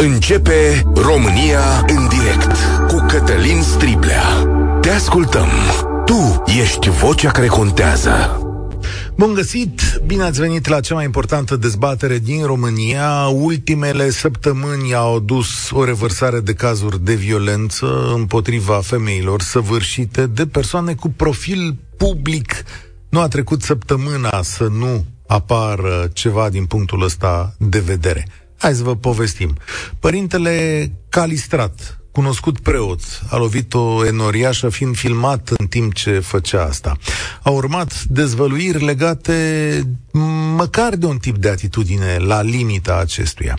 Începe România în direct cu Cătălin Striblea. Te ascultăm. Tu ești vocea care contează. Bun găsit! Bine ați venit la cea mai importantă dezbatere din România. Ultimele săptămâni au adus o revărsare de cazuri de violență împotriva femeilor săvârșite de persoane cu profil public. Nu a trecut săptămâna să nu apară ceva din punctul ăsta de vedere. Hai să vă povestim. Părintele Calistrat, cunoscut preot, a lovit o enoriașă fiind filmat în timp ce făcea asta. Au urmat dezvăluiri legate măcar de un tip de atitudine la limita acestuia.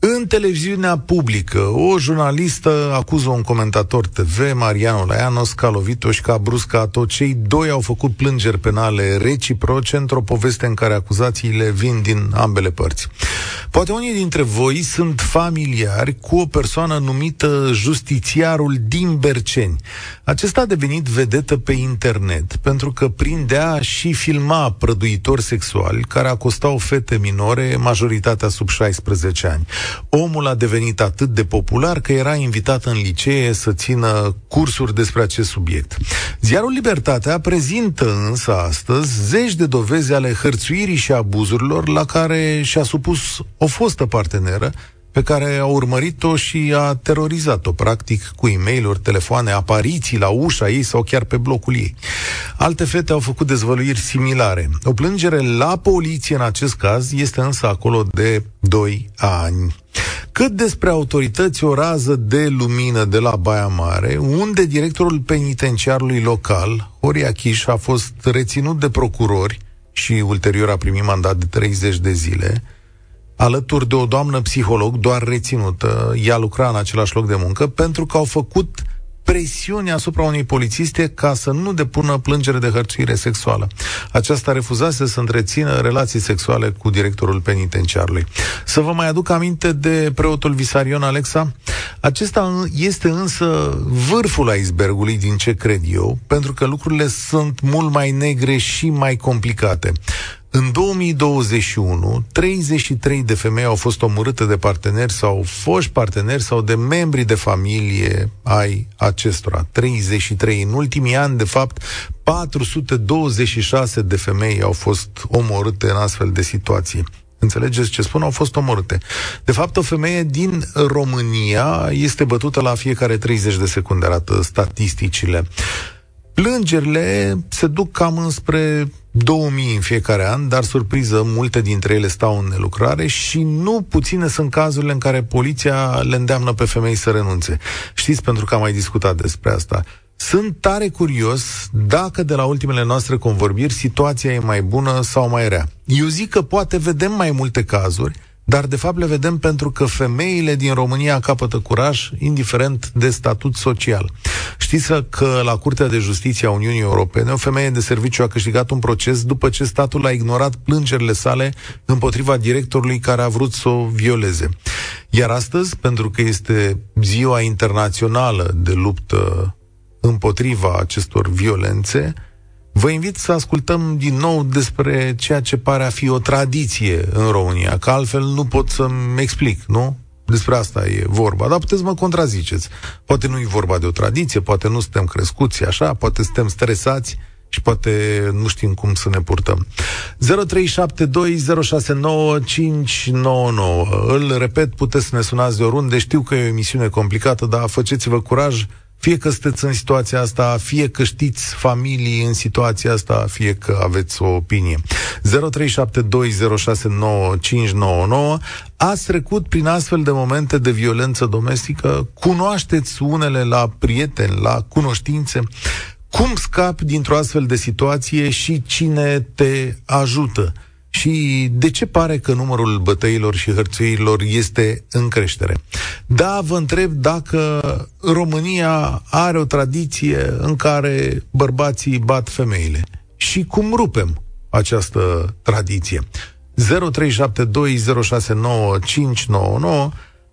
În televiziunea publică, o jurnalistă acuză un comentator TV, Mariano Laianos, că a lovit-o și că a bruscat-o. Cei doi au făcut plângeri penale reciproce într-o poveste în care acuzațiile vin din ambele părți. Poate unii dintre voi sunt familiari cu o persoană numită justițiarul din Berceni. Acesta a devenit vedetă pe internet pentru că prindea și filma prăduitori sexuali care acostau fete minore, majoritatea sub 16 ani. Omul a devenit atât de popular că era invitat în licee să țină cursuri despre acest subiect. Ziarul Libertatea prezintă însă astăzi zeci de dovezi ale hărțuirii și abuzurilor la care și-a supus o fostă parteneră pe care a urmărit-o și a terorizat-o, practic, cu e mail telefoane, apariții la ușa ei sau chiar pe blocul ei. Alte fete au făcut dezvăluiri similare. O plângere la poliție în acest caz este însă acolo de 2 ani. Cât despre autorități o rază de lumină de la Baia Mare, unde directorul penitenciarului local, Horia Chiș, a fost reținut de procurori și ulterior a primit mandat de 30 de zile, alături de o doamnă psiholog, doar reținută, ea lucra în același loc de muncă, pentru că au făcut presiune asupra unei polițiste ca să nu depună plângere de hărțuire sexuală. Aceasta refuzase să întrețină relații sexuale cu directorul penitenciarului. Să vă mai aduc aminte de preotul Visarion Alexa? Acesta este însă vârful icebergului din ce cred eu, pentru că lucrurile sunt mult mai negre și mai complicate. În 2021, 33 de femei au fost omorâte de parteneri sau foști parteneri sau de membri de familie ai acestora. 33. În ultimii ani, de fapt, 426 de femei au fost omorâte în astfel de situații. Înțelegeți ce spun? Au fost omorâte. De fapt, o femeie din România este bătută la fiecare 30 de secunde, arată statisticile. Plângerile se duc cam înspre 2000 în fiecare an, dar surpriză, multe dintre ele stau în nelucrare și nu puține sunt cazurile în care poliția le îndeamnă pe femei să renunțe. Știți, pentru că am mai discutat despre asta. Sunt tare curios dacă de la ultimele noastre convorbiri situația e mai bună sau mai rea. Eu zic că poate vedem mai multe cazuri, dar de fapt le vedem pentru că femeile din România capătă curaj, indiferent de statut social. Știți că la Curtea de Justiție a Uniunii Europene, o femeie de serviciu a câștigat un proces după ce statul a ignorat plângerile sale împotriva directorului care a vrut să o violeze. Iar astăzi, pentru că este ziua internațională de luptă împotriva acestor violențe, Vă invit să ascultăm din nou despre ceea ce pare a fi o tradiție în România, că altfel nu pot să-mi explic, nu? Despre asta e vorba, dar puteți mă contraziceți. Poate nu e vorba de o tradiție, poate nu suntem crescuți așa, poate suntem stresați și poate nu știm cum să ne purtăm. 0372069599. Îl repet, puteți să ne sunați de oriunde. Știu că e o emisiune complicată, dar faceți-vă curaj fie că sunteți în situația asta, fie că știți familii în situația asta, fie că aveți o opinie. 0372069599 Ați trecut prin astfel de momente de violență domestică? Cunoașteți unele la prieteni, la cunoștințe? Cum scapi dintr-o astfel de situație și cine te ajută? Și de ce pare că numărul bătăilor și hărțuirilor este în creștere? Da, vă întreb dacă România are o tradiție în care bărbații bat femeile. Și cum rupem această tradiție? 0372069599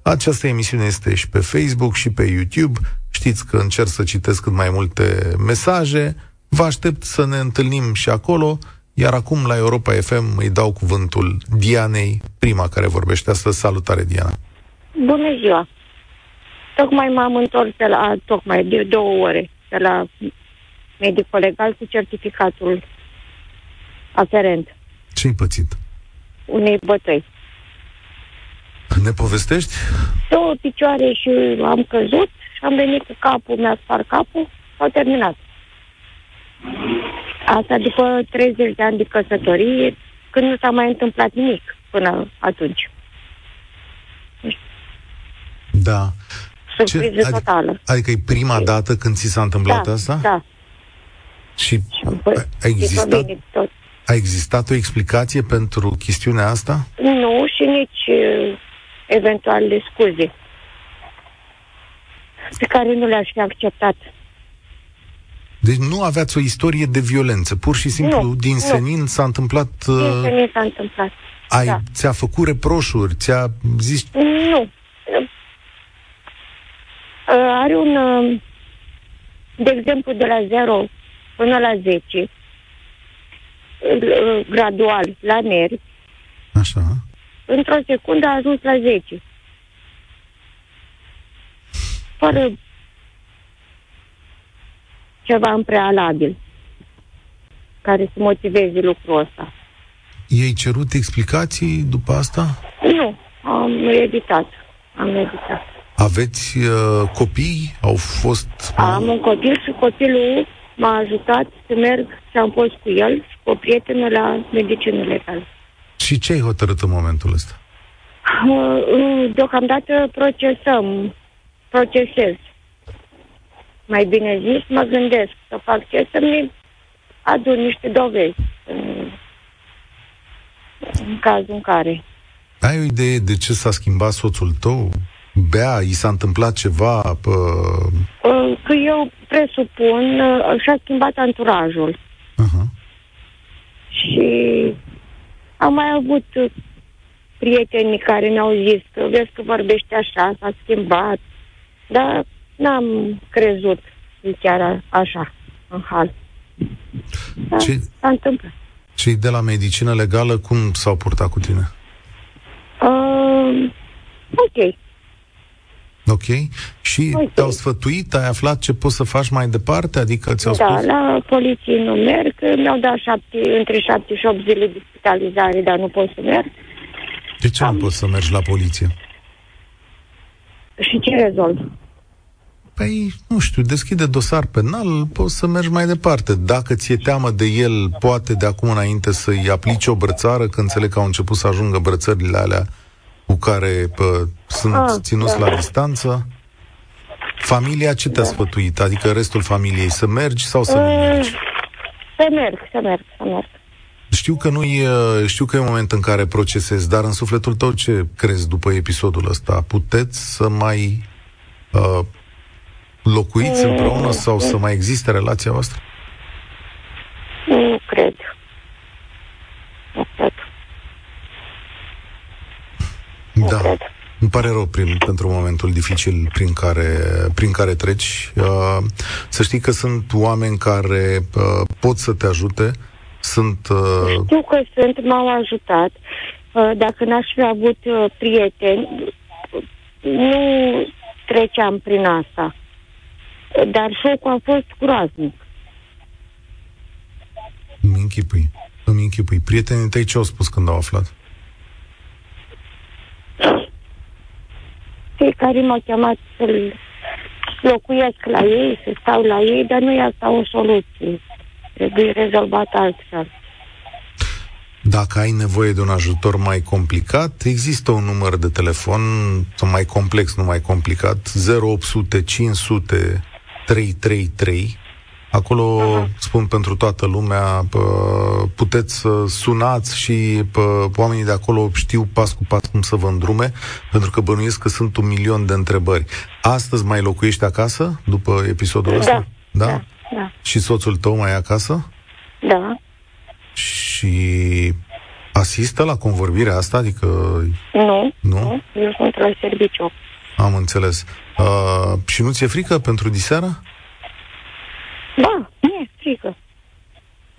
Această emisiune este și pe Facebook și pe YouTube. Știți că încerc să citesc cât mai multe mesaje. Vă aștept să ne întâlnim și acolo. Iar acum la Europa FM îi dau cuvântul Dianei, prima care vorbește astăzi. Salutare, Diana! Bună ziua! Tocmai m-am întors de la, tocmai de două ore, de la medicul legal cu certificatul aferent Ce-ai pățit? unei bătăi. Ne povestești? Două picioare și am căzut și am venit cu capul, mi-a spart capul, s-au terminat. Asta după 30 de ani de căsătorie, când nu s-a mai întâmplat nimic până atunci. Da. Surpriză adică, totală. adică e prima dată când ți s-a întâmplat da, asta? Da. Și Păi, a, a, existat, e bine tot. a existat o explicație pentru chestiunea asta? Nu și nici uh, eventuale scuze pe care nu le-aș fi acceptat. Deci nu aveați o istorie de violență. Pur și simplu, Nu, din nu. senin s-a întâmplat... Uh, Uh, ce mi s-a întâmplat. ai, da. Ți-a făcut reproșuri, ți-a zis... Nu. Uh, Are un, uh, de exemplu, de la 0 până la 10, uh, gradual, la nervi, Așa. într-o secundă a ajuns la 10. Fără ceva în prealabil care să motiveze lucrul ăsta. I-ai cerut explicații după asta? Nu, am meditat. Am meditat. Aveți uh, copii? Au fost... Am un copil și copilul m-a ajutat să merg și am fost cu el și cu o prietenă la medicină legală. Și ce ai hotărât în momentul ăsta? Uh, Deocamdată procesăm, procesez. Mai bine zis, mă gândesc să fac ce să-mi adun niște dovezi în, în cazul în care. Ai o idee de ce s-a schimbat soțul tău? Bea, i s-a întâmplat ceva? Pă... Uh, Că eu presupun, uh, și-a schimbat anturajul. Uh-huh. Și am mai avut uh, prieteni care mi-au zis că vezi că vorbește așa, s-a schimbat, dar n-am crezut că e chiar a- așa, în hal. Da, Ce- s-a întâmplat. Cei de la medicină legală cum s-au purtat cu tine? Uh, ok. Ok? Și Ok. te-au sfătuit, ai aflat ce poți să faci mai departe? Adică ți-au Da, spus? la poliție nu merg, că mi-au dat șapte, între șapte și opt zile de spitalizare, dar nu pot să merg. De ce nu am- poți să mergi la poliție? Și ce rezolv? Păi, nu știu, deschide dosar penal, poți să mergi mai departe. Dacă ți-e teamă de el, poate de acum înainte să-i aplici o brățară, că înțeleg că au început să ajungă brățările alea cu care pă, sunt Ah, ținuți da. la distanță. Familia ce te-a sfătuit? Adică restul familiei să mergi sau să nu mergi? Uh, să merg, să merg, să merg. Știu că nu e, știu că e un moment în care procesezi, dar în sufletul tău ce crezi după episodul ăsta? Puteți să mai uh, locuiți Mm. împreună sau să mai existe relația voastră? Nu cred. Nu cred. Nu Da. cred. Îmi pare rău prin, pentru momentul dificil prin care, prin care treci. Uh, să știi că sunt oameni care uh, pot să te ajute. Sunt uh, Știu că sunt, m-au ajutat. Uh, Dacă n-aș fi avut uh, prieteni, nu treceam prin asta. Dar șocul a fost groaznic. îmi închipui. Îmi închipui. Prietenii tăi ce au spus când au aflat? Cei care m-au chemat să-l locuiesc la ei, să stau la ei, dar nu e asta o soluție. Trebuie rezolvat altfel. Dacă ai nevoie de un ajutor mai complicat, există un număr de telefon sau mai complex, nu mai complicat, 0800 500 333. Acolo Aha. spun pentru toată lumea, pă, puteți să sunați și pă, oamenii de acolo știu pas cu pas cum să vă îndrume, pentru că bănuiesc că sunt un milion de întrebări. Astăzi mai locuiești acasă după episodul ăsta? Da, da, da, Și soțul tău mai e acasă? da. Și asistă la convorbirea asta? Adică, Nu, nu? nu, eu sunt la serviciu. Am înțeles. Uh, și nu ți-e frică pentru diseară? Da, nu e frică.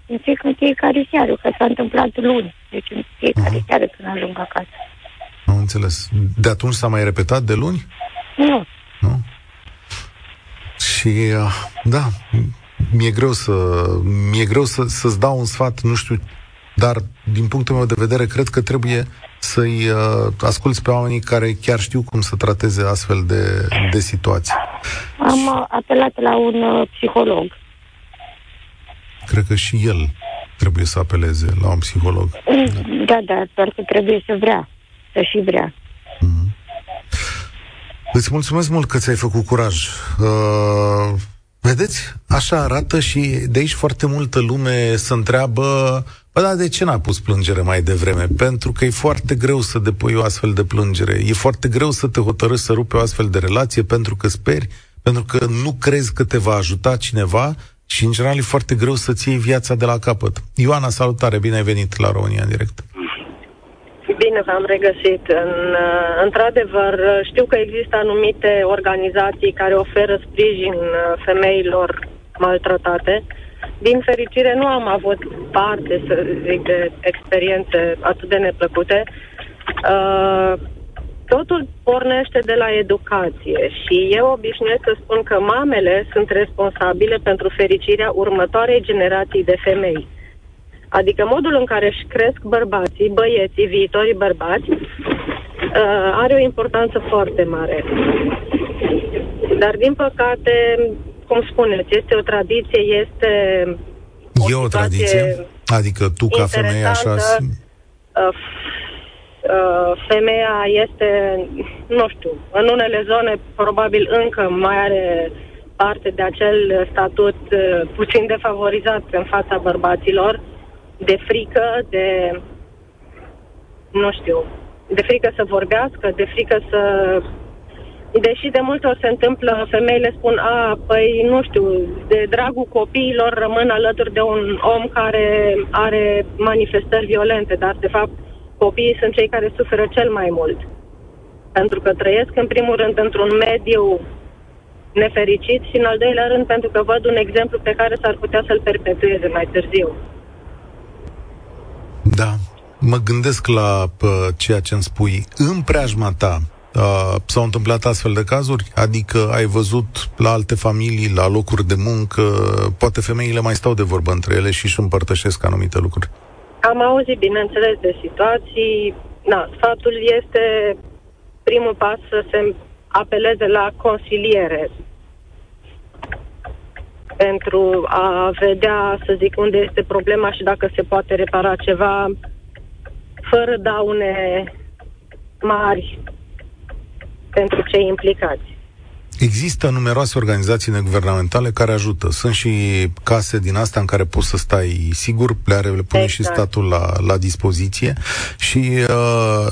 Mi frică în fiecare seară, că s-a întâmplat luni. Deci în fiecare Mhm. seară când ajung acasă. Am înțeles. De atunci s-a mai repetat de luni? Nu. Nu? Și, uh, da, mi-e greu să, mi-e greu să, să-ți dau un sfat, nu știu, dar din punctul meu de vedere, cred că trebuie să-i uh, asculți pe oamenii care chiar știu cum să trateze astfel de, de situații. Am apelat la un uh, psiholog. Cred că și el trebuie să apeleze la un psiholog. Da, da, doar că trebuie să vrea, să și vrea. Mm-hmm. Îți mulțumesc mult că ți-ai făcut curaj. Uh, vedeți, așa arată și de aici foarte multă lume se întreabă Bă, dar de ce n-a pus plângere mai devreme? Pentru că e foarte greu să depui o astfel de plângere. E foarte greu să te hotărâși să rupi o astfel de relație pentru că speri, pentru că nu crezi că te va ajuta cineva și, în general, e foarte greu să-ți iei viața de la capăt. Ioana, salutare, bine ai venit la România în direct. Bine v-am regăsit. În, uh, într-adevăr, știu că există anumite organizații care oferă sprijin uh, femeilor maltratate. Din fericire nu am avut parte, să zic, de experiențe atât de neplăcute. Uh, totul pornește de la educație și eu obișnuiesc să spun că mamele sunt responsabile pentru fericirea următoarei generații de femei. Adică modul în care își cresc bărbații, băieții, viitorii bărbați, uh, are o importanță foarte mare. Dar, din păcate, cum spuneți, este o tradiție, este o E o tradiție? Adică tu, ca femeie, așa... Uh, uh, femeia este, nu știu, în unele zone probabil încă mai are parte de acel statut uh, puțin defavorizat în fața bărbaților, de frică, de, nu știu, de frică să vorbească, de frică să Deși de multe ori se întâmplă, femeile spun, a, păi nu știu, de dragul copiilor rămân alături de un om care are manifestări violente, dar de fapt copiii sunt cei care suferă cel mai mult. Pentru că trăiesc în primul rând într-un mediu nefericit și în al doilea rând pentru că văd un exemplu pe care s-ar putea să-l perpetueze mai târziu. Da, mă gândesc la pă, ceea ce îmi spui. În preajma ta, Uh, s-au întâmplat astfel de cazuri? Adică ai văzut la alte familii, la locuri de muncă, poate femeile mai stau de vorbă între ele și își împărtășesc anumite lucruri? Am auzit, bineînțeles, de situații. Da, sfatul este primul pas să se apeleze la consiliere pentru a vedea, să zic, unde este problema și dacă se poate repara ceva fără daune mari pentru cei implicați. Există numeroase organizații neguvernamentale care ajută. Sunt și case din asta în care poți să stai sigur, le, are, le pune exact. și statul la, la dispoziție și uh,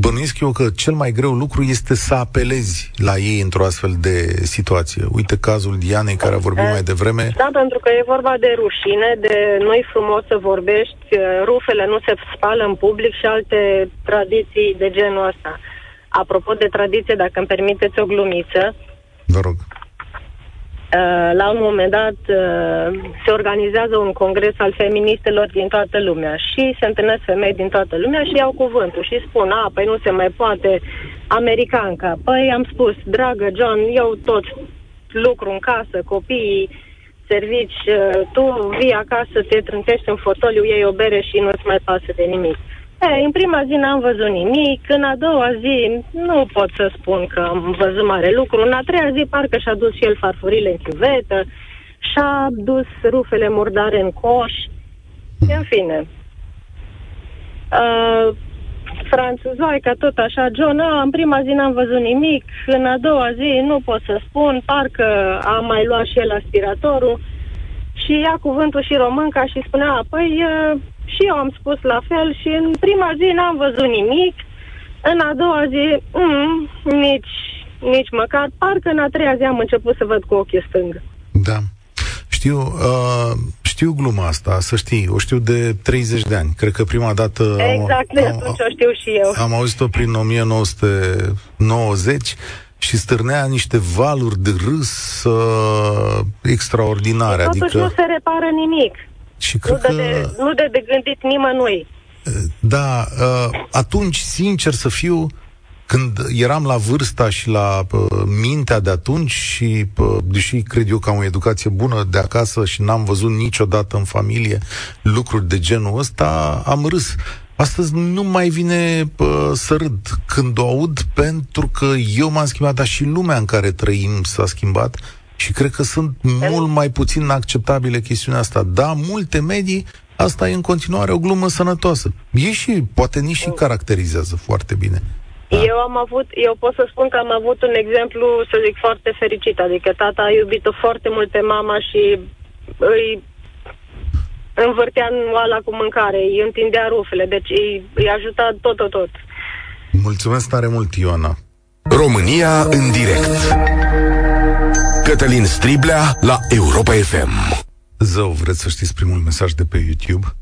bănuiesc eu că cel mai greu lucru este să apelezi la ei într-o astfel de situație. Uite cazul Dianei care a vorbit e, mai devreme. Da, pentru că e vorba de rușine, de nu-i frumos să vorbești, rufele nu se spală în public și alte tradiții de genul ăsta. Apropo de tradiție, dacă îmi permiteți o glumiță. Vă rog. Uh, la un moment dat uh, se organizează un congres al feministelor din toată lumea și se întâlnesc femei din toată lumea și iau cuvântul și spun, a, păi nu se mai poate, americanca. Păi am spus, dragă John, eu tot lucru în casă, copiii, servici, uh, tu vii acasă, te trântești în fotoliu, iei o bere și nu-ți mai pasă de nimic. E, în prima zi n-am văzut nimic, în a doua zi nu pot să spun că am văzut mare lucru, în a treia zi parcă și-a dus și el farfurile în chiuvetă, și-a dus rufele murdare în coș, în fine. Uh, franțuzoica, tot așa, John, a, în prima zi n-am văzut nimic, în a doua zi nu pot să spun, parcă a mai luat și el aspiratorul. Și ia cuvântul și românca și spunea, păi și eu am spus la fel și în prima zi n-am văzut nimic, în a doua zi mm, nici, nici măcar, parcă în a treia zi am început să văd cu ochii stâng. Da. Știu, uh, știu gluma asta, să știi, o știu de 30 de ani. Cred că prima dată... Exact, de atunci o știu și eu. Am auzit-o prin 1990 și stârnea niște valuri de râs uh, extraordinare. Și totuși adică... nu se repară nimic. Și cred nu, de, că... de, nu de, de gândit nimănui. Da, uh, atunci, sincer să fiu, când eram la vârsta și la uh, mintea de atunci și, uh, deși cred eu că am o educație bună de acasă și n-am văzut niciodată în familie lucruri de genul ăsta, am râs. Astăzi nu mai vine uh, să râd când o aud pentru că eu m-am schimbat, dar și lumea în care trăim s-a schimbat și cred că sunt mult mai puțin acceptabile chestiunea asta. Da, multe medii, asta e în continuare o glumă sănătoasă. E și, poate nici și caracterizează foarte bine. Da. Eu am avut, eu pot să spun că am avut un exemplu, să zic, foarte fericit. Adică tata a iubit-o foarte mult pe mama și îi învârtea în oala cu mâncare, îi întindea rufele, deci îi, îi ajuta tot, tot, tot. Mulțumesc tare mult, Ioana. România în direct. Cătălin Striblea la Europa FM. Zău, vreți să știți primul mesaj de pe YouTube?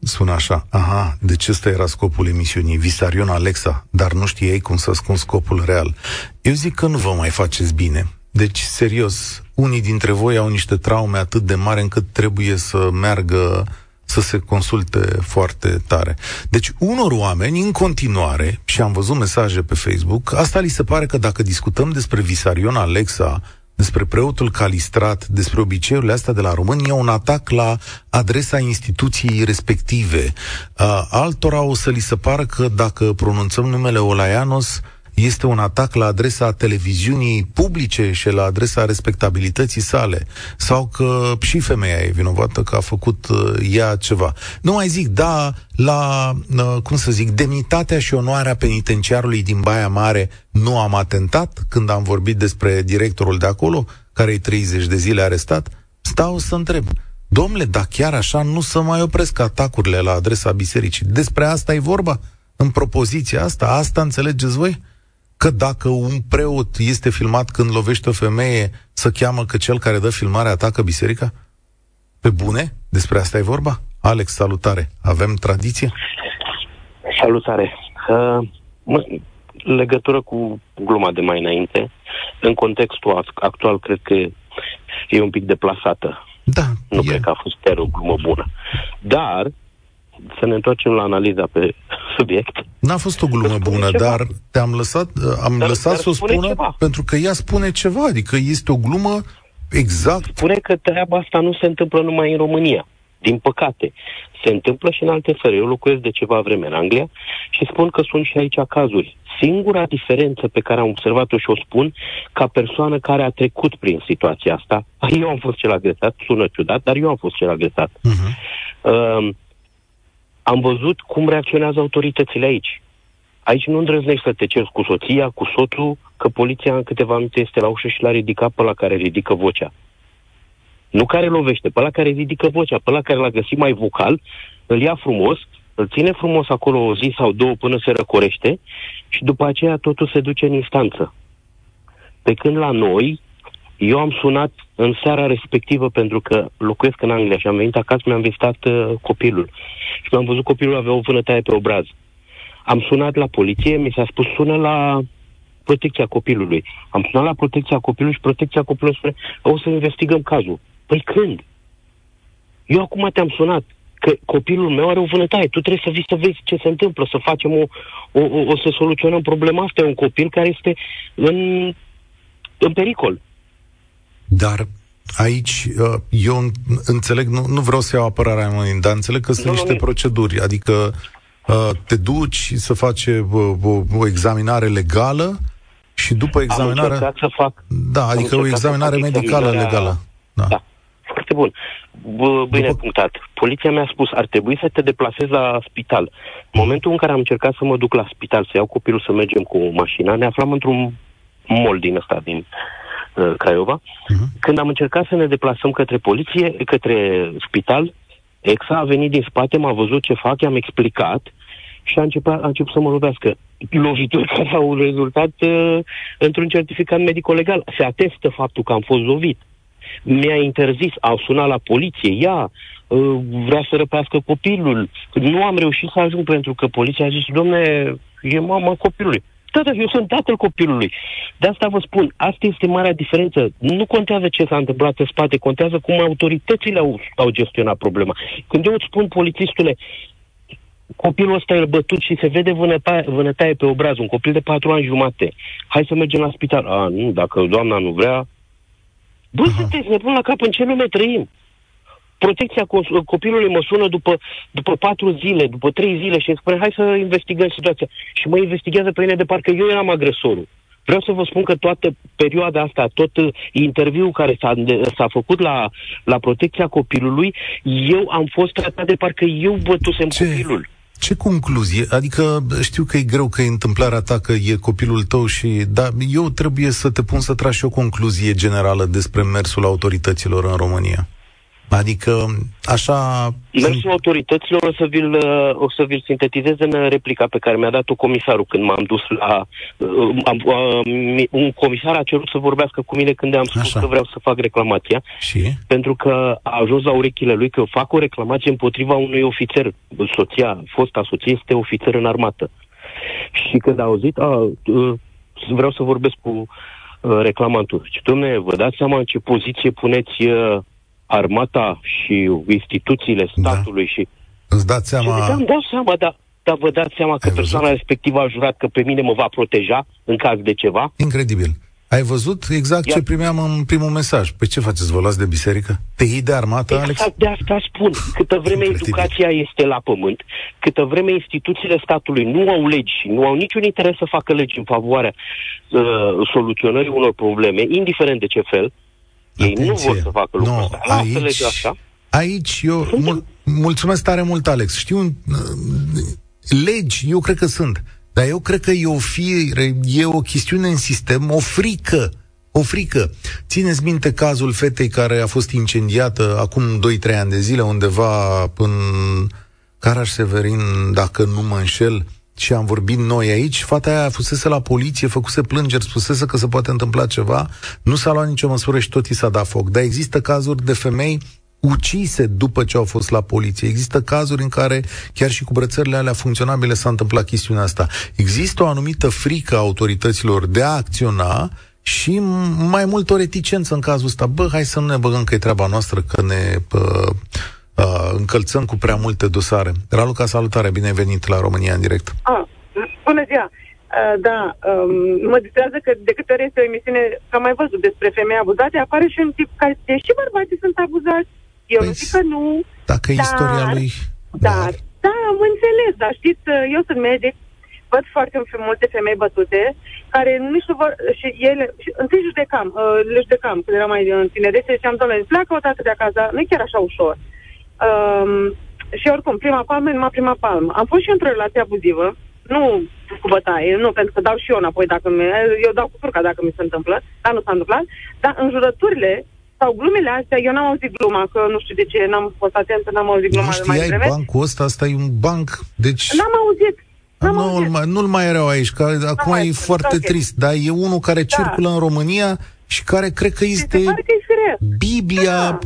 Sună așa, aha, deci ăsta era scopul emisiunii, Visarion Alexa, dar nu știai cum să ascund scopul real. Eu zic că nu vă mai faceți bine. Deci, serios, unii dintre voi au niște traume atât de mari încât trebuie să meargă să se consulte foarte tare. Deci, unor oameni, în continuare, și am văzut mesaje pe Facebook, asta li se pare că dacă discutăm despre Visarion Alexa, despre preotul Calistrat, despre obiceiurile astea de la români, e un atac la adresa instituției respective. Uh, altora o să li se pară că dacă pronunțăm numele Olaianos, este un atac la adresa televiziunii publice și la adresa respectabilității sale. Sau că și femeia e vinovată că a făcut uh, ea ceva. Nu mai zic, da, la, uh, cum să zic, demnitatea și onoarea penitenciarului din Baia Mare nu am atentat când am vorbit despre directorul de acolo, care e 30 de zile arestat? Stau să întreb. Domnule, dar chiar așa nu să mai opresc atacurile la adresa bisericii. Despre asta e vorba? În propoziția asta? Asta înțelegeți voi? Că dacă un preot este filmat când lovește o femeie, să cheamă că cel care dă filmarea atacă biserica? Pe bune? Despre asta e vorba? Alex, salutare. Avem tradiție? Salutare. Uh, mă, legătură cu gluma de mai înainte, în contextul actual, cred că e un pic deplasată. Da. Nu e. cred că a fost chiar o glumă bună. Dar, să ne întoarcem la analiza pe subiect. N-a fost o glumă bună, ceva. dar te-am lăsat, am dar, lăsat dar să o spună ceva. pentru că ea spune ceva, adică este o glumă exact. Spune că treaba asta nu se întâmplă numai în România. Din păcate, se întâmplă și în alte țări. Eu locuiesc de ceva vreme în Anglia și spun că sunt și aici cazuri. Singura diferență pe care am observat-o și o spun ca persoană care a trecut prin situația asta, eu am fost cel agresat, sună ciudat, dar eu am fost cel agresat. Uh-huh. Uh, am văzut cum reacționează autoritățile aici. Aici nu îndrăznești să te ceri cu soția, cu soțul, că poliția în câteva minute este la ușă și l-a ridicat pe la care ridică vocea. Nu care lovește, pe la care ridică vocea, pe la care l-a găsit mai vocal, îl ia frumos, îl ține frumos acolo o zi sau două până se răcorește și după aceea totul se duce în instanță. Pe când la noi, eu am sunat în seara respectivă pentru că locuiesc în Anglia și am venit acasă, mi-am vizitat uh, copilul. Și mi-am văzut copilul avea o vânătaie pe obraz. Am sunat la poliție, mi s-a spus sună la protecția copilului. Am sunat la protecția copilului și protecția copilului spune o să investigăm cazul. Păi când? Eu acum te-am sunat că copilul meu are o vânătaie. Tu trebuie să vii să vezi ce se întâmplă, să facem o, o, o, o să soluționăm problema asta. E un copil care este în, în pericol. Dar aici uh, eu înțeleg, nu, nu vreau să iau apărarea unui, dar înțeleg că sunt nu, niște nu, proceduri, adică uh, te duci să faci o, o, o examinare legală și după examinarea... să fac... Da, adică o examinare medicală legală. Da. da. Foarte bun. B- bine după... punctat. Poliția mi-a spus, ar trebui să te deplasezi la spital. În momentul în care am încercat să mă duc la spital, să iau copilul să mergem cu mașina, ne aflam într-un mall din ăsta, din uh, Craiova. Uh-huh. Când am încercat să ne deplasăm către poliție, către spital, EXA a venit din spate, m-a văzut ce fac, i-am explicat și a început, a început să mă lovească. Lovituri care au rezultat uh, într-un certificat medico-legal. Se atestă faptul că am fost lovit. Mi-a interzis, au sunat la poliție, ea uh, vrea să răpească copilul. Nu am reușit să ajung pentru că poliția a zis, domne, e mama copilului. Da, da, eu sunt tatăl copilului. De asta vă spun, asta este marea diferență. Nu contează ce s-a întâmplat în spate, contează cum autoritățile au, au gestionat problema. Când eu îți spun, polițistule, copilul ăsta e bătut și se vede vânătaie, vânătaie pe obraz, un copil de patru ani jumate. Hai să mergem la spital. A, nu, dacă doamna nu vrea... Bă, uh-huh. sunteți nebun la cap, în ce lume trăim? Protecția copilului mă sună după, după patru zile, după trei zile și îmi spune, hai să investigăm situația. Și mă investigează pe mine de parcă eu eram agresorul. Vreau să vă spun că toată perioada asta, tot uh, interviul care s-a, s-a făcut la, la protecția copilului, eu am fost tratat de parcă eu bătusem Ce? copilul. Ce concluzie? Adică știu că e greu că e întâmplarea ta, că e copilul tău și... Dar eu trebuie să te pun să tragi și o concluzie generală despre mersul autorităților în România. Adică, așa... Mersul autorităților o să, vi-l, o să vi-l sintetizez în replica pe care mi-a dat-o comisarul când m-am dus la... Uh, am, uh, un comisar a cerut să vorbească cu mine când am spus așa. că vreau să fac reclamația. Și? Pentru că a ajuns la urechile lui că eu fac o reclamație împotriva unui ofițer. Soția, fosta soție, este ofițer în armată. Și când a auzit, a, uh, vreau să vorbesc cu reclamantul. Și, domne, vă dați seama în ce poziție puneți armata și instituțiile da. statului da. și... Îți dați seama... Și îmi dau seama, dar dar vă dați seama că Ai persoana văzut? respectivă a jurat că pe mine mă va proteja în caz de ceva? Incredibil. Ai văzut exact Iar... ce primeam în primul mesaj. Pe ce faceți? Vă luați de biserică? Te iei de armată, exact Alex? de asta spun. Câtă vreme Incredibil. educația este la pământ, câtă vreme instituțiile statului nu au legi și nu au niciun interes să facă legi în favoarea uh, soluționării unor probleme, indiferent de ce fel, ei nu vor să facă lucrul no, ăsta. Aici, asta. aici eu mul- mulțumesc tare mult, Alex. Știu, uh, legi, eu cred că sunt. Dar eu cred că e o fire, e o chestiune în sistem, o frică. O frică. Țineți minte cazul fetei care a fost incendiată acum 2-3 ani de zile undeva în Caraș Severin, dacă nu mă înșel, și am vorbit noi aici, fata aia fusese la poliție, făcuse plângeri, spusese că se poate întâmpla ceva, nu s-a luat nicio măsură și tot i s-a dat foc. Dar există cazuri de femei ucise după ce au fost la poliție. Există cazuri în care chiar și cu brățările alea funcționabile s-a întâmplat chestiunea asta. Există o anumită frică a autorităților de a acționa și mai mult o reticență în cazul ăsta. Bă, hai să nu ne băgăm că e treaba noastră, că ne uh, uh, încălțăm cu prea multe dosare. Raluca, salutare, bine ai venit la România în direct. Ah, bună ziua! Uh, da, um, mă distrează că de câte ori este o emisiune, că am mai văzut despre femei abuzate, apare și un tip care zice și bărbații sunt abuzați. Eu păi, nu zic că nu. Dacă dar, istoria lui... Dar, da, am înțeles, dar știți, uh, eu sunt medic, văd foarte multe femei bătute, care nici nu vor, și ele, și întâi judecam, uh, le judecam, când eram mai în tinerețe, ziceam, doamne, pleacă o dată de acasă, nu e chiar așa ușor. Uh, Um, și oricum, prima palmă numai prima palmă. Am fost și într-o relație abuzivă, nu cu bătaie, nu, pentru că dau și eu înapoi dacă mi eu dau cu furca dacă mi se întâmplă, dar nu s-a întâmplat, dar în jurăturile sau glumele astea, eu n-am auzit gluma, că nu știu de ce, n-am fost atentă, n-am auzit gluma nu mai devreme. bancul ăsta, asta e un banc, deci... N-am auzit. N-am nu, auzit. Mai, nu-l mai erau aici, că acum e foarte okay. trist, dar e unul care da. circulă în România și care cred că este Biblia da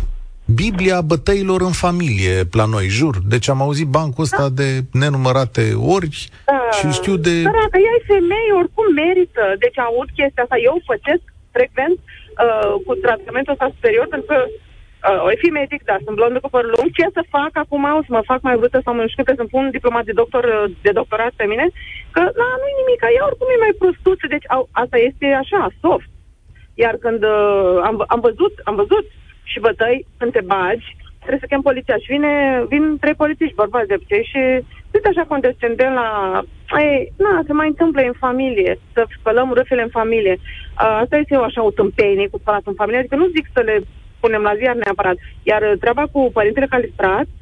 Biblia bătăilor în familie la noi, jur. Deci am auzit bancul ăsta da. de nenumărate ori da. și știu de... Da, dacă ai femei, oricum merită. Deci aud chestia asta. Eu făcesc frecvent uh, cu tratamentul ăsta superior, pentru că uh, o fi medic, da, sunt blondă cu păr lung. Ce să fac acum? O să mă fac mai vârtă sau nu știu că să-mi pun diplomat de doctor, uh, de doctorat pe mine? Că, da, nu-i nimic, ea oricum e mai prostuță. Deci au, asta este așa, soft. Iar când uh, am, am văzut, am văzut și bătăi, când te bagi, trebuie să chem poliția și vine, vin trei polițiști bărbați de obicei și uite așa condescendent la... Ei, na, se mai întâmplă în familie, să spălăm râfele în familie. Uh, asta este o așa o tâmpenie cu spălat în familie, adică nu zic să le punem la ziar neapărat. Iar treaba cu părintele calistrat, uh,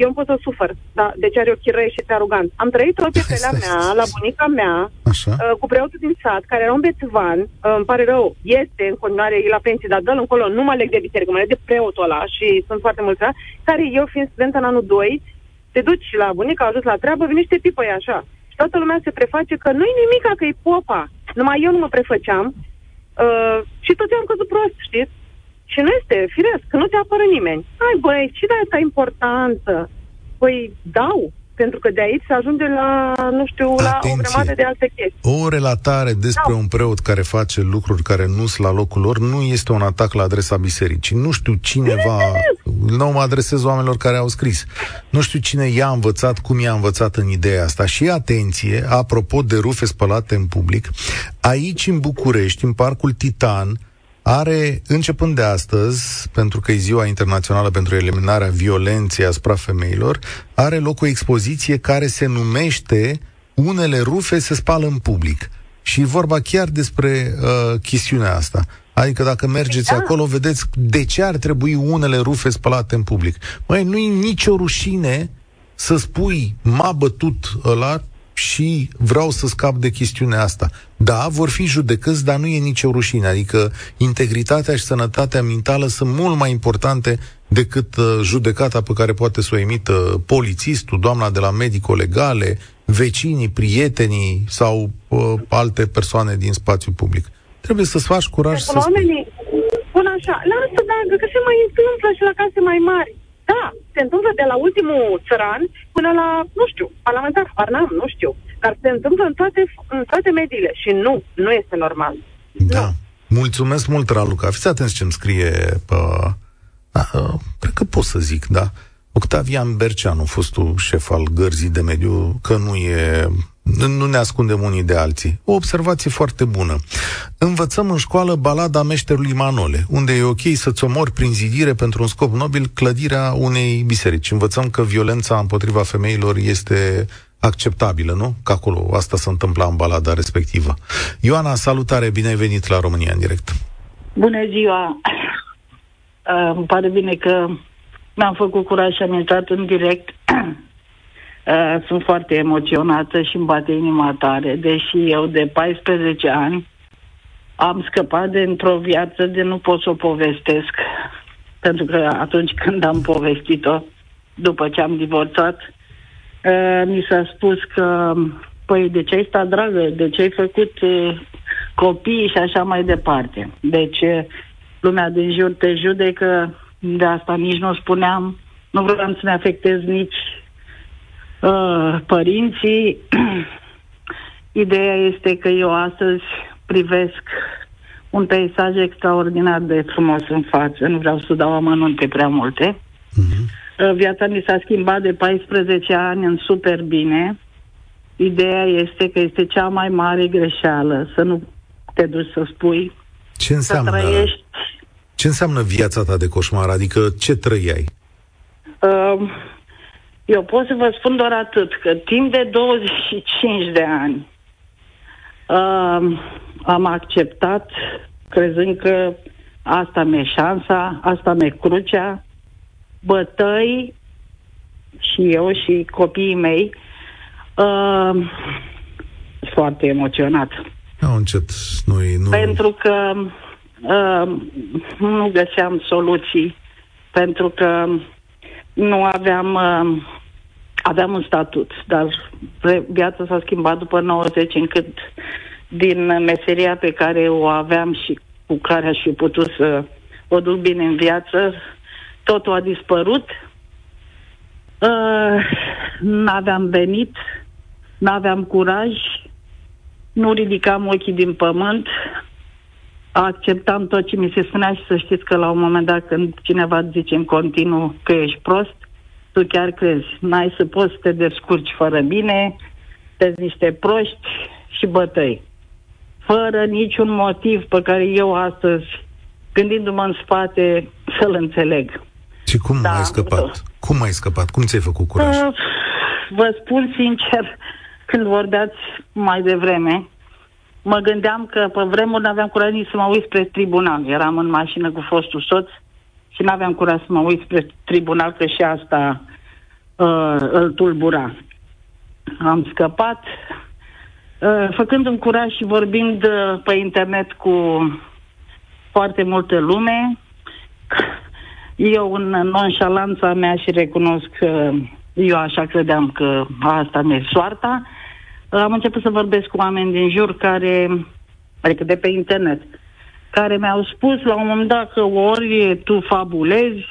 eu nu pot să sufăr, da, deci are o chirăie și este arogant. Am trăit o pielea mea, la bunica mea, Așa. Uh, cu preotul din sat, care era un bețvan, uh, îmi pare rău, este în continuare, e la pensie, dar dă încolo, nu mă leg de biserică, mă leg de preotul ăla și sunt foarte mulți, care eu fiind student în anul 2, te duci la bunica, a ajuns la treabă, vine și te pipă așa. Și toată lumea se preface că nu-i nimic, că e popa. Numai eu nu mă prefăceam. Uh, și tot am căzut prost, știți? Și nu este firesc, că nu te apără nimeni. Hai băi, ce de asta importanță? Păi dau, pentru că de aici se ajunge la, nu știu, Atenție. la o grămadă de alte chestii. O relatare despre da. un preot care face lucruri care nu sunt la locul lor nu este un atac la adresa bisericii. Nu știu cineva nou mă adresez oamenilor care au scris. Nu știu cine i-a învățat, cum i-a învățat în ideea asta. Și atenție, apropo de rufe spălate în public, aici în București, în Parcul Titan, are, începând de astăzi, pentru că e ziua internațională pentru eliminarea violenței asupra femeilor, are loc o expoziție care se numește Unele rufe se spală în public. Și vorba chiar despre uh, chestiunea asta. Adică dacă mergeți da. acolo, vedeți de ce ar trebui unele rufe spălate în public. Măi, nu-i nicio rușine să spui m-a bătut ăla și vreau să scap de chestiunea asta. Da, vor fi judecăți, dar nu e nicio rușine. Adică integritatea și sănătatea mentală sunt mult mai importante decât uh, judecata pe care poate să o emită polițistul, doamna de la medico-legale, vecinii, prietenii sau uh, alte persoane din spațiu public. Trebuie să-ți faci curaj să Oamenii spun așa, lasă, dacă că se mai întâmplă și la case mai mari. Da, se întâmplă de la ultimul țăran până la, nu știu, parlamentar, parnam, nu știu. Dar se întâmplă în toate, în toate mediile și nu, nu este normal. Da. Nu. Mulțumesc mult, Raluca. Fiți atenți ce-mi scrie pe... Da, cred că pot să zic, da. Octavian Berceanu, fostul șef al gărzii de mediu, că nu e nu ne ascundem unii de alții. O observație foarte bună. Învățăm în școală balada meșterului Manole, unde e ok să-ți omori prin zidire pentru un scop nobil clădirea unei biserici. Învățăm că violența împotriva femeilor este acceptabilă, nu? Că acolo asta se întâmpla în balada respectivă. Ioana, salutare, bine ai venit la România în direct. Bună ziua! Uh, îmi pare bine că mi-am făcut curaj și am intrat în direct. Uh, sunt foarte emoționată și îmi bate inima tare, deși eu de 14 ani am scăpat de într-o viață de nu pot să o povestesc. Pentru că atunci când am povestit-o, după ce am divorțat, uh, mi s-a spus că, păi, de ce ai stat dragă, de ce ai făcut uh, copii și așa mai departe. Deci, uh, lumea din jur te judecă, de asta nici nu spuneam, nu vreau să ne afectez nici uh, părinții. Ideea este că eu astăzi privesc un peisaj extraordinar de frumos în față. Nu vreau să dau amănunte prea multe. Uh-huh. Uh, viața mi s-a schimbat de 14 ani în super bine. Ideea este că este cea mai mare greșeală să nu te duci să spui, ce înseamnă, să trăiești. Ce înseamnă viața ta de coșmar? Adică ce trăiai? Uh, eu pot să vă spun doar atât, că timp de 25 de ani uh, am acceptat, crezând că asta mi-e șansa, asta mi-e crucea, bătăi și eu și copiii mei uh, foarte emoționat. Nu, încet, nu, nu... Pentru că uh, nu găseam soluții, pentru că nu aveam uh, aveam un statut, dar viața s-a schimbat după 90 încât din meseria pe care o aveam și cu care aș fi putut să o duc bine în viață, totul a dispărut. Uh, n-aveam venit, n-aveam curaj, nu ridicam ochii din pământ, acceptam tot ce mi se spunea și să știți că la un moment dat când cineva zice în continuu că ești prost, tu chiar crezi. N-ai să poți să te descurci fără bine, te niște proști și bătăi. Fără niciun motiv pe care eu astăzi, gândindu-mă în spate, să-l înțeleg. Și cum da, ai scăpat? Cum ai scăpat? Cum ți-ai făcut curaj? Uh, vă spun sincer, când vorbeați mai devreme, mă gândeam că pe vremuri n-aveam curaj nici să mă uit spre tribunal. Eram în mașină cu fostul soț și n-aveam curaj să mă uit spre tribunal, că și asta uh, îl tulbura. Am scăpat, uh, făcând un curaj și vorbind uh, pe internet cu foarte multe lume. Eu, în nonșalanța mea și recunosc că eu așa credeam că asta mi-e soarta, am început să vorbesc cu oameni din jur care, adică de pe internet, care mi-au spus la un moment dat că ori tu fabulezi,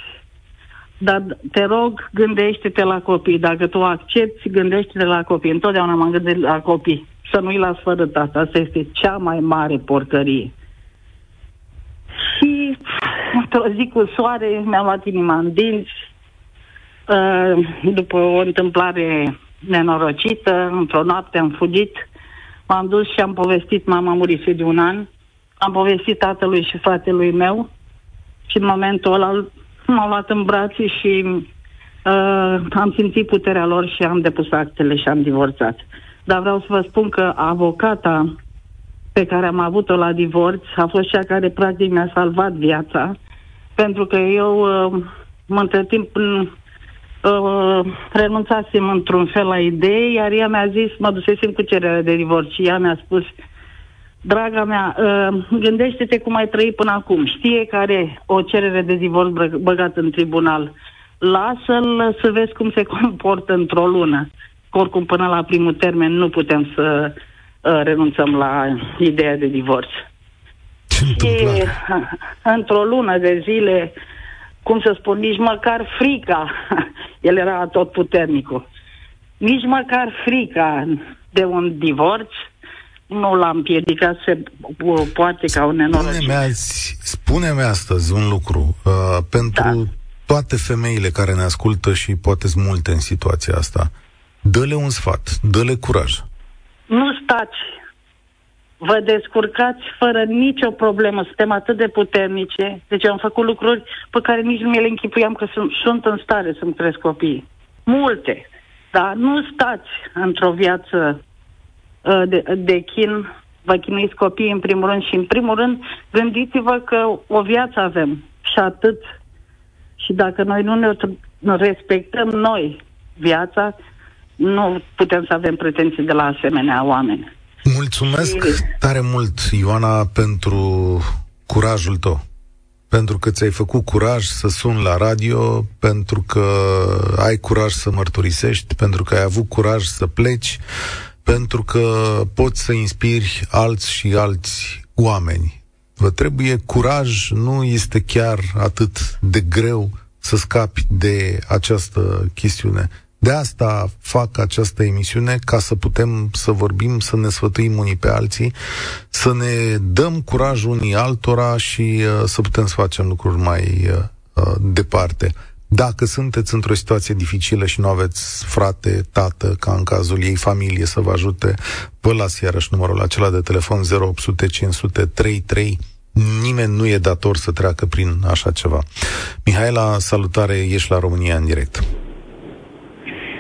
dar te rog, gândește-te la copii. Dacă tu accepti, gândește-te la copii. Întotdeauna m-am gândit la copii. Să nu-i las fără tată. Asta este cea mai mare porcărie. Și într-o zi cu soare, mi-am luat inima în dinți. Uh, după o întâmplare nenorocită, într-o noapte am fugit. M-am dus și am povestit, mama murise de un an. Am povestit tatălui și fratelui meu și în momentul ăla m-au luat în brațe și uh, am simțit puterea lor și am depus actele și am divorțat. Dar vreau să vă spun că avocata pe care am avut-o la divorț a fost cea care practic mi-a salvat viața, pentru că eu uh, între timp uh, renunțasem într-un fel la idei, iar ea mi-a zis, mă dusesem cu cererea de divorț și ea mi-a spus, draga mea, uh, gândește-te cum ai trăit până acum. Știe că are o cerere de divorț băgată în tribunal. Lasă-l să vezi cum se comportă într-o lună. Oricum, până la primul termen nu putem să uh, renunțăm la ideea de divorț. Ce și într-o lună de zile, cum să spun, nici măcar frica, el era tot puternicul, nici măcar frica de un divorț nu l-a împiedicat să poate ca un nenorocit. Spune-mi, azi, spune-mi astăzi un lucru. Uh, pentru da. toate femeile care ne ascultă și poate sunt multe în situația asta, dă-le un sfat, dă-le curaj. Nu stați. Vă descurcați fără nicio problemă. Suntem atât de puternice. Deci am făcut lucruri pe care nici nu mi le închipuiam că sunt, sunt în stare să-mi cresc copiii. Multe. Dar nu stați într-o viață uh, de, de chin, vă chinuiți copiii în primul rând și în primul rând gândiți-vă că o viață avem și atât. Și dacă noi nu ne respectăm noi viața, nu putem să avem pretenții de la asemenea oameni. Mulțumesc și... tare mult, Ioana, pentru curajul tău. Pentru că ți-ai făcut curaj să suni la radio, pentru că ai curaj să mărturisești, pentru că ai avut curaj să pleci, pentru că poți să inspiri alți și alți oameni. Vă trebuie curaj, nu este chiar atât de greu să scapi de această chestiune. De asta fac această emisiune, ca să putem să vorbim, să ne sfătuim unii pe alții, să ne dăm curaj unii altora și uh, să putem să facem lucruri mai uh, uh, departe. Dacă sunteți într-o situație dificilă și nu aveți frate, tată, ca în cazul ei, familie să vă ajute, vă las iarăși numărul acela de telefon 0800 500 33 Nimeni nu e dator să treacă prin așa ceva. Mihaela, salutare, ești la România în direct.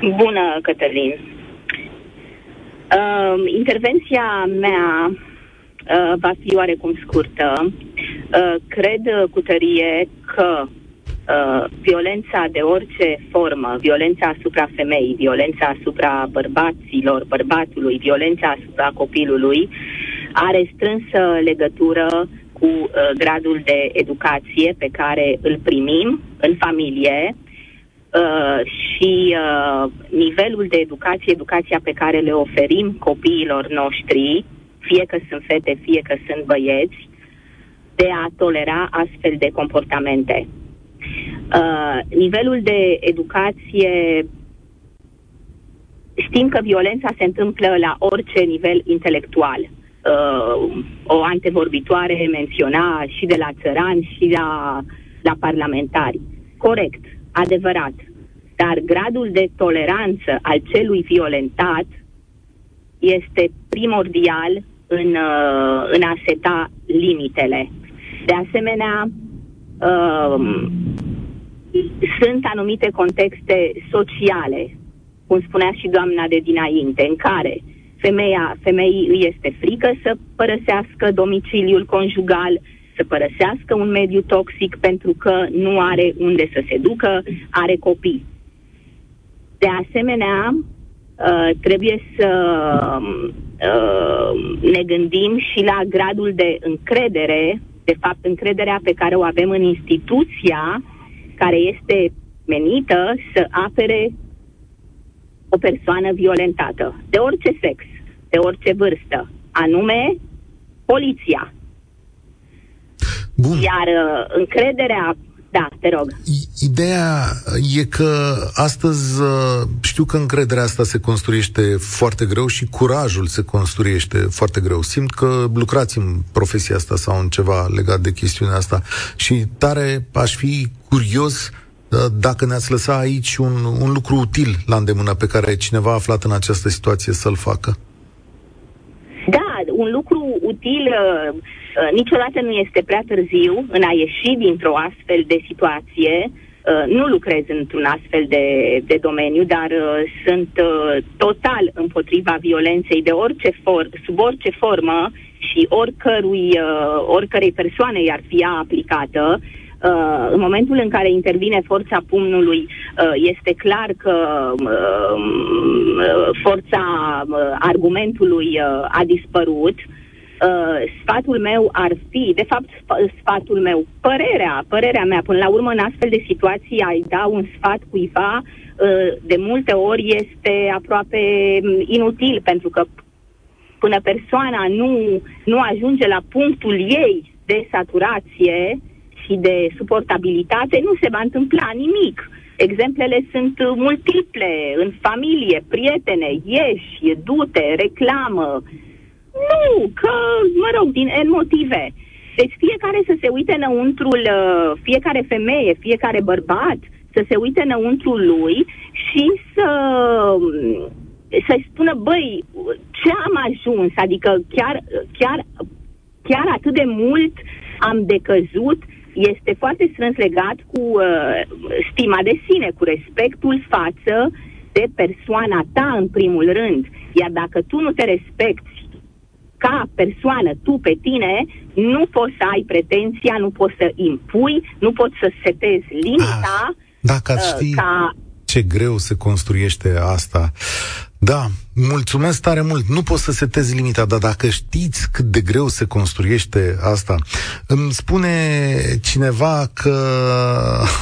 Bună, Cătălin. Uh, intervenția mea uh, va fi oarecum scurtă. Uh, cred cu tărie că uh, violența de orice formă, violența asupra femeii, violența asupra bărbaților, bărbatului, violența asupra copilului, are strânsă legătură cu uh, gradul de educație pe care îl primim în familie, Uh, și uh, nivelul de educație, educația pe care le oferim copiilor noștri, fie că sunt fete, fie că sunt băieți, de a tolera astfel de comportamente. Uh, nivelul de educație știm că violența se întâmplă la orice nivel intelectual. Uh, o antevorbitoare menționa și de la țărani și la, la parlamentari. Corect adevărat. Dar gradul de toleranță al celui violentat este primordial în, uh, în a seta limitele. De asemenea, uh, sunt anumite contexte sociale, cum spunea și doamna de dinainte, în care femeia, femeii îi este frică să părăsească domiciliul conjugal, să părăsească un mediu toxic pentru că nu are unde să se ducă, are copii. De asemenea, uh, trebuie să uh, ne gândim și la gradul de încredere, de fapt încrederea pe care o avem în instituția care este menită să apere o persoană violentată, de orice sex, de orice vârstă, anume poliția. Bun. Iar uh, încrederea da, te rog. Ideea e că astăzi uh, știu că încrederea asta se construiește foarte greu și curajul se construiește foarte greu. Simt că lucrați în profesia asta sau în ceva legat de chestiunea asta și tare aș fi curios uh, dacă ne-ați lăsa aici un, un lucru util la îndemână pe care cineva aflat în această situație să-l facă. Da, un lucru util uh, Uh, niciodată nu este prea târziu în a ieși dintr-o astfel de situație. Uh, nu lucrez într-un astfel de, de domeniu, dar uh, sunt total împotriva violenței de orice for, sub orice formă și oricărui, oricărei persoane i-ar fi ea aplicată. Uh, în momentul în care intervine forța pumnului, uh, este clar că uh, forța argumentului a dispărut. Uh, sfatul meu ar fi, de fapt, sfatul meu, părerea, părerea mea, până la urmă, în astfel de situații, ai da un sfat cuiva, uh, de multe ori este aproape um, inutil, pentru că până persoana nu, nu ajunge la punctul ei de saturație și de suportabilitate, nu se va întâmpla nimic. Exemplele sunt multiple, în familie, prietene, ieși, du-te, reclamă, nu, că, mă rog, din N motive. Deci fiecare să se uite înăuntrul, uh, fiecare femeie, fiecare bărbat, să se uite înăuntrul lui și să să-i spună, băi, ce am ajuns? Adică chiar, chiar, chiar atât de mult am decăzut, este foarte strâns legat cu uh, stima de sine, cu respectul față de persoana ta în primul rând. Iar dacă tu nu te respecti ca persoană, tu pe tine, nu poți să ai pretenția, nu poți să impui, nu poți să setezi limita. Ah, dacă ați uh, ști ca... ce greu se construiește asta. Da, mulțumesc tare mult. Nu poți să setezi limita, dar dacă știți cât de greu se construiește asta, îmi spune cineva că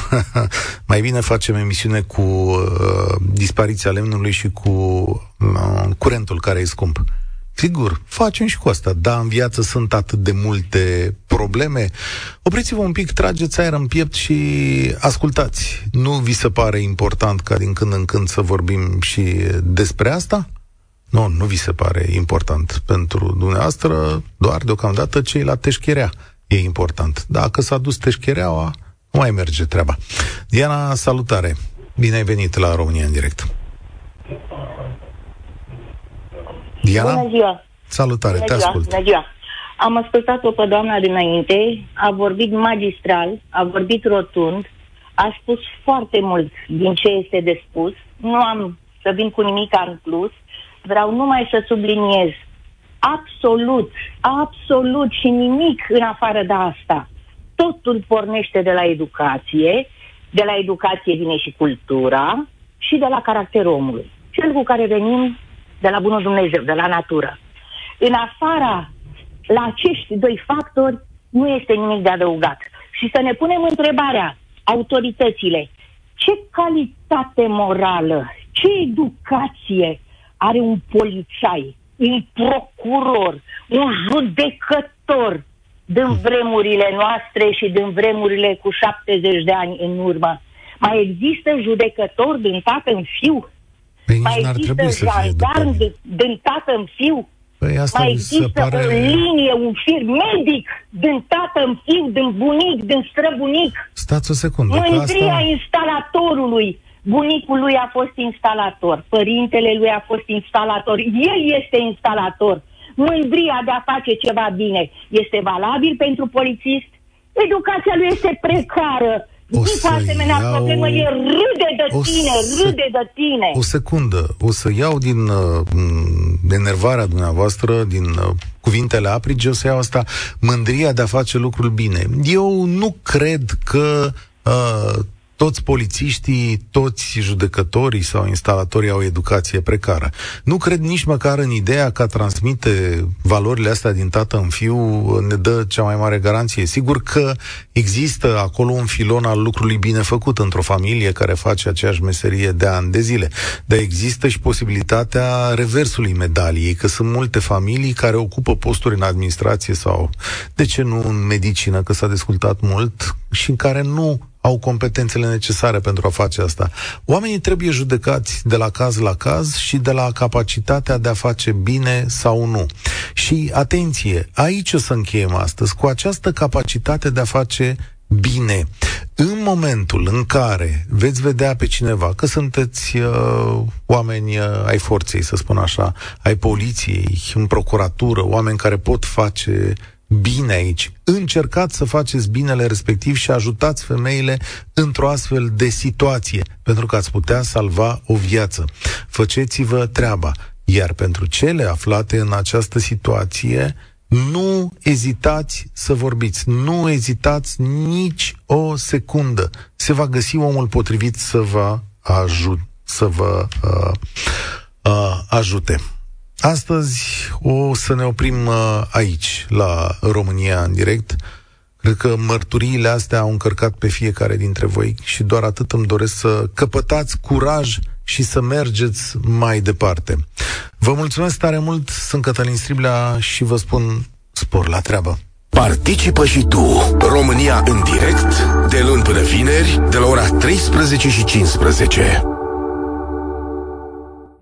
mai bine facem emisiune cu uh, dispariția lemnului și cu uh, curentul care e scump. Sigur, facem și cu asta, dar în viață sunt atât de multe probleme. Opriți-vă un pic, trageți aer în piept și ascultați. Nu vi se pare important ca din când în când să vorbim și despre asta? Nu, nu vi se pare important pentru dumneavoastră, doar deocamdată cei la teșcherea e important. Dacă s-a dus teșchereaua, nu mai merge treaba. Diana, salutare! Bine ai venit la România în direct! Diana? Bună ziua! Salutare, Bună te ziua. ascult. Bună ziua! Am ascultat-o pe doamna dinainte, a vorbit magistral, a vorbit rotund, a spus foarte mult din ce este de spus. Nu am să vin cu nimic în plus, vreau numai să subliniez absolut, absolut și nimic în afară de asta. Totul pornește de la educație, de la educație vine și cultura și de la caracterul omului. Cel cu care venim de la Bunul Dumnezeu, de la natură. În afara la acești doi factori nu este nimic de adăugat. Și să ne punem întrebarea, autoritățile, ce calitate morală, ce educație are un polițai, un procuror, un judecător din vremurile noastre și din vremurile cu 70 de ani în urmă. Mai există judecători din tată în fiu? Păi mai există jandarm din tată în fiu? Păi asta mai există pare... o linie, un fir medic din tată în fiu, din bunic, din străbunic. Stați o secundă. Mândria asta... instalatorului. Bunicul lui a fost instalator, părintele lui a fost instalator, el este instalator. Mândria de a face ceva bine este valabil pentru polițist? Educația lui este precară o să asemenea iau... problemă e râde de o tine, să... râde de tine. O secundă, o să iau din uh, enervarea dumneavoastră, din uh, cuvintele aprige, o să iau asta, mândria de a face lucrul bine. Eu nu cred că uh, toți polițiștii, toți judecătorii sau instalatorii au educație precară. Nu cred nici măcar în ideea că a transmite valorile astea din tată în fiu ne dă cea mai mare garanție. Sigur că există acolo un filon al lucrului bine făcut într-o familie care face aceeași meserie de ani de zile. Dar există și posibilitatea reversului medaliei, că sunt multe familii care ocupă posturi în administrație sau, de ce nu, în medicină, că s-a discutat mult, și în care nu au competențele necesare pentru a face asta. Oamenii trebuie judecați de la caz la caz și de la capacitatea de a face bine sau nu. Și atenție, aici o să încheiem astăzi, cu această capacitate de a face bine. În momentul în care veți vedea pe cineva că sunteți uh, oameni uh, ai forței, să spun așa, ai poliției, în procuratură, oameni care pot face bine aici. Încercați să faceți binele respectiv și ajutați femeile într-o astfel de situație, pentru că ați putea salva o viață. Făceți-vă treaba. Iar pentru cele aflate în această situație, nu ezitați să vorbiți, nu ezitați nici o secundă. Se va găsi omul potrivit să vă, ajut, să vă uh, uh, ajute. Astăzi o să ne oprim uh, aici, la România în direct. Cred că mărturiile astea au încărcat pe fiecare dintre voi și doar atât îmi doresc să căpătați curaj și să mergeți mai departe. Vă mulțumesc tare mult, sunt Cătălin Striblea și vă spun spor la treabă. Participă și tu, România în direct, de luni până vineri, de la ora 13 și 15.